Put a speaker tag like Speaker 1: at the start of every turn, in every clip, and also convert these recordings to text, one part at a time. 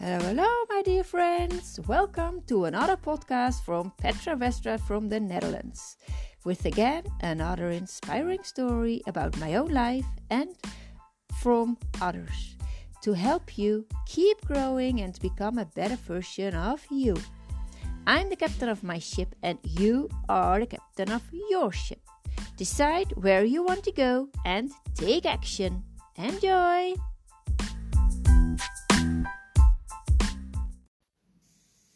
Speaker 1: Hello, hello, my dear friends. Welcome to another podcast from Petra Westra from the Netherlands. With again another inspiring story about my own life and from others to help you keep growing and become a better version of you. I'm the captain of my ship, and you are the captain of your ship. Decide where you want to go and take action. Enjoy!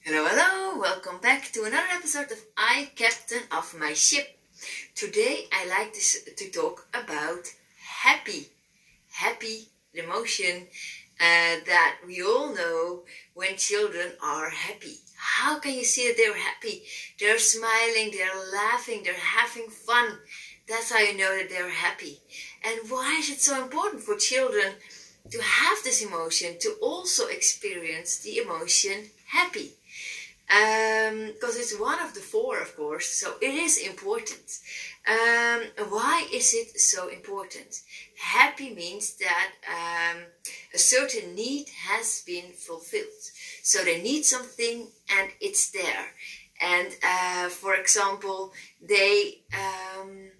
Speaker 2: Hello, hello, welcome back to another episode of I Captain of My Ship. Today I like to, to talk about happy. Happy, the emotion uh, that we all know when children are happy. How can you see that they're happy? They're smiling, they're laughing, they're having fun. That's how you know that they're happy. And why is it so important for children to have this emotion, to also experience the emotion happy? Because um, it's one of the four, of course, so it is important. Um, why is it so important? Happy means that um, a certain need has been fulfilled. So they need something and it's there. And uh, for example, they um,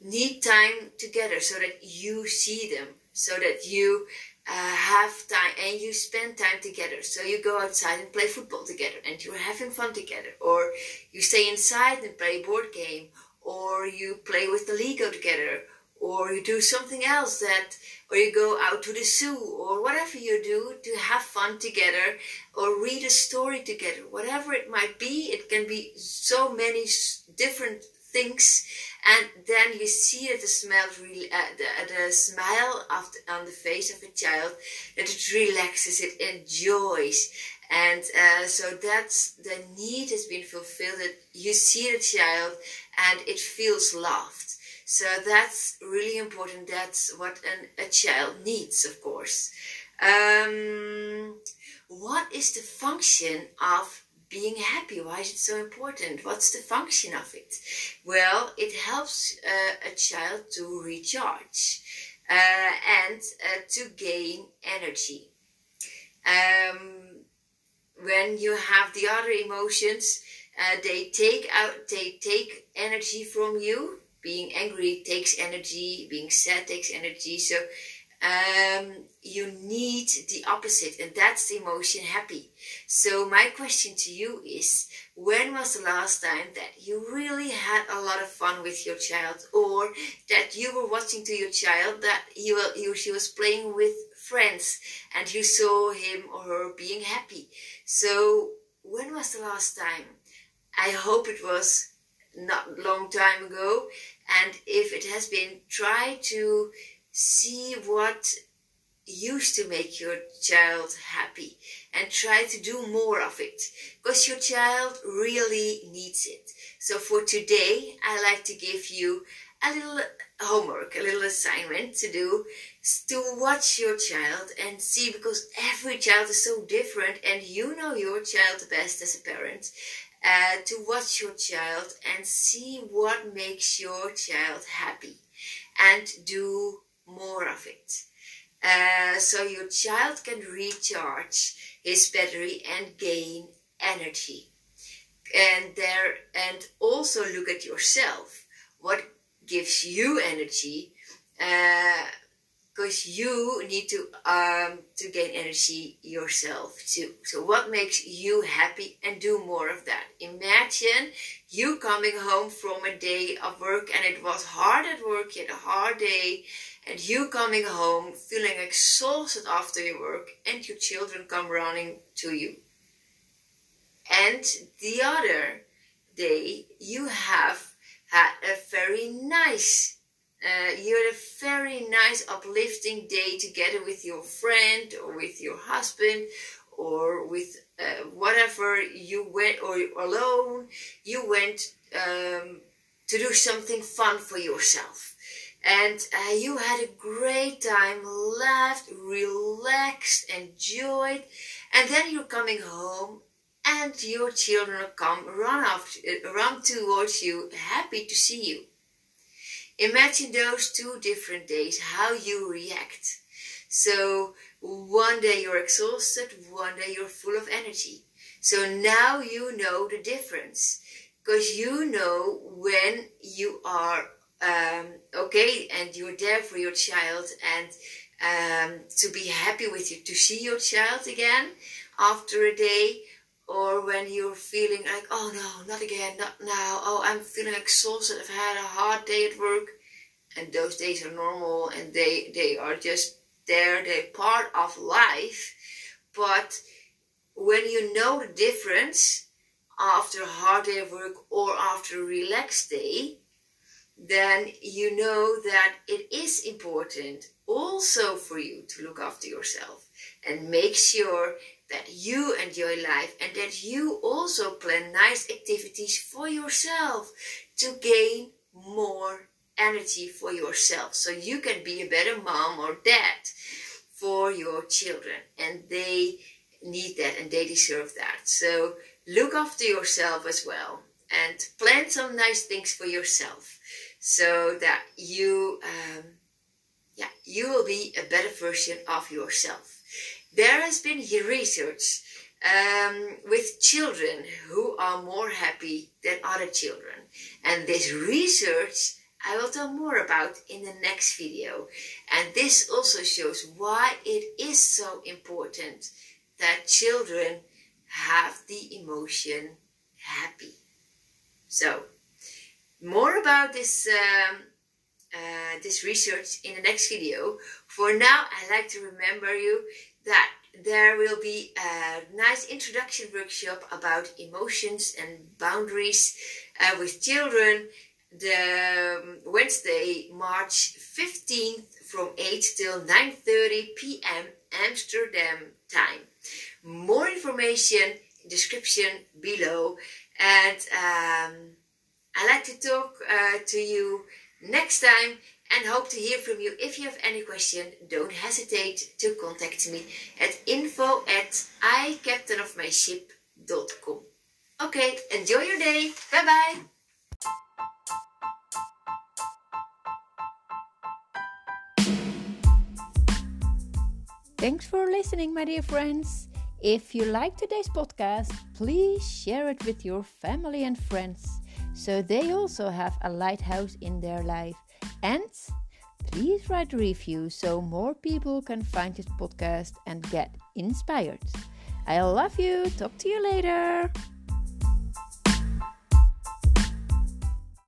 Speaker 2: need time together so that you see them, so that you uh, have time and you spend time together. So you go outside and play football together and you're having fun together. Or you stay inside and play a board game. Or you play with the Lego together. Or you do something else that, or you go out to the zoo or whatever you do to have fun together or read a story together. Whatever it might be, it can be so many different things and then you see that the smile really, uh, the, the smile of the, on the face of a child that it relaxes, it enjoys, and uh, so that's the need has been fulfilled. That you see the child and it feels loved. So that's really important. That's what an, a child needs, of course. Um, what is the function of being happy. Why is it so important? What's the function of it? Well, it helps uh, a child to recharge uh, and uh, to gain energy. Um, when you have the other emotions, uh, they take out, they take energy from you. Being angry takes energy. Being sad takes energy. So um, you need the opposite, and that's the emotion happy. So, my question to you is when was the last time that you really had a lot of fun with your child, or that you were watching to your child that he, he she was playing with friends and you saw him or her being happy? So, when was the last time? I hope it was not long time ago, and if it has been, try to see what used to make your child happy and try to do more of it because your child really needs it. So for today, I like to give you a little homework, a little assignment to do to watch your child and see because every child is so different and you know your child best as a parent. Uh, to watch your child and see what makes your child happy and do more of it. Uh, so your child can recharge his battery and gain energy. And there, and also look at yourself. What gives you energy? Uh, because you need to um, to gain energy yourself too. So what makes you happy and do more of that. Imagine you coming home from a day of work and it was hard at work, you had a hard day, and you coming home feeling exhausted after your work and your children come running to you. And the other day you have had a very nice uh, you had a very nice uplifting day together with your friend or with your husband or with uh, whatever you went or alone you went um, to do something fun for yourself and uh, you had a great time laughed relaxed enjoyed and then you're coming home and your children come run off run towards you happy to see you Imagine those two different days, how you react. So one day you're exhausted, one day you're full of energy. So now you know the difference because you know when you are um, okay and you're there for your child and um, to be happy with you, to see your child again after a day, or when you're feeling like, oh no, not again, not now, oh, I'm feeling exhausted, I've had a hard day at work, and those days are normal and they, they are just there, they're part of life. But when you know the difference after a hard day of work or after a relaxed day, then you know that it is important also for you to look after yourself and make sure that you enjoy life and that you also plan nice activities for yourself to gain more energy for yourself. So you can be a better mom or dad for your children and they need that and they deserve that. So look after yourself as well and plan some nice things for yourself so that you um, yeah you will be a better version of yourself. There has been research um, with children who are more happy than other children. And this research I will tell more about in the next video. And this also shows why it is so important that children have the emotion happy. So more about this um, uh, this research in the next video. For now, I'd like to remember you that there will be a nice introduction workshop about emotions and boundaries uh, with children the um, Wednesday, March 15th from 8 till 9.30 p.m. Amsterdam time. More information in description below and um, I like to talk uh, to you next time and hope to hear from you. If you have any question, don't hesitate to contact me at info at icaptainofmyship.com. Okay, enjoy your day. Bye bye.
Speaker 1: Thanks for listening, my dear friends. If you like today's podcast, please share it with your family and friends so they also have a lighthouse in their life. And please write a review so more people can find this podcast and get inspired. I love you. Talk to you later.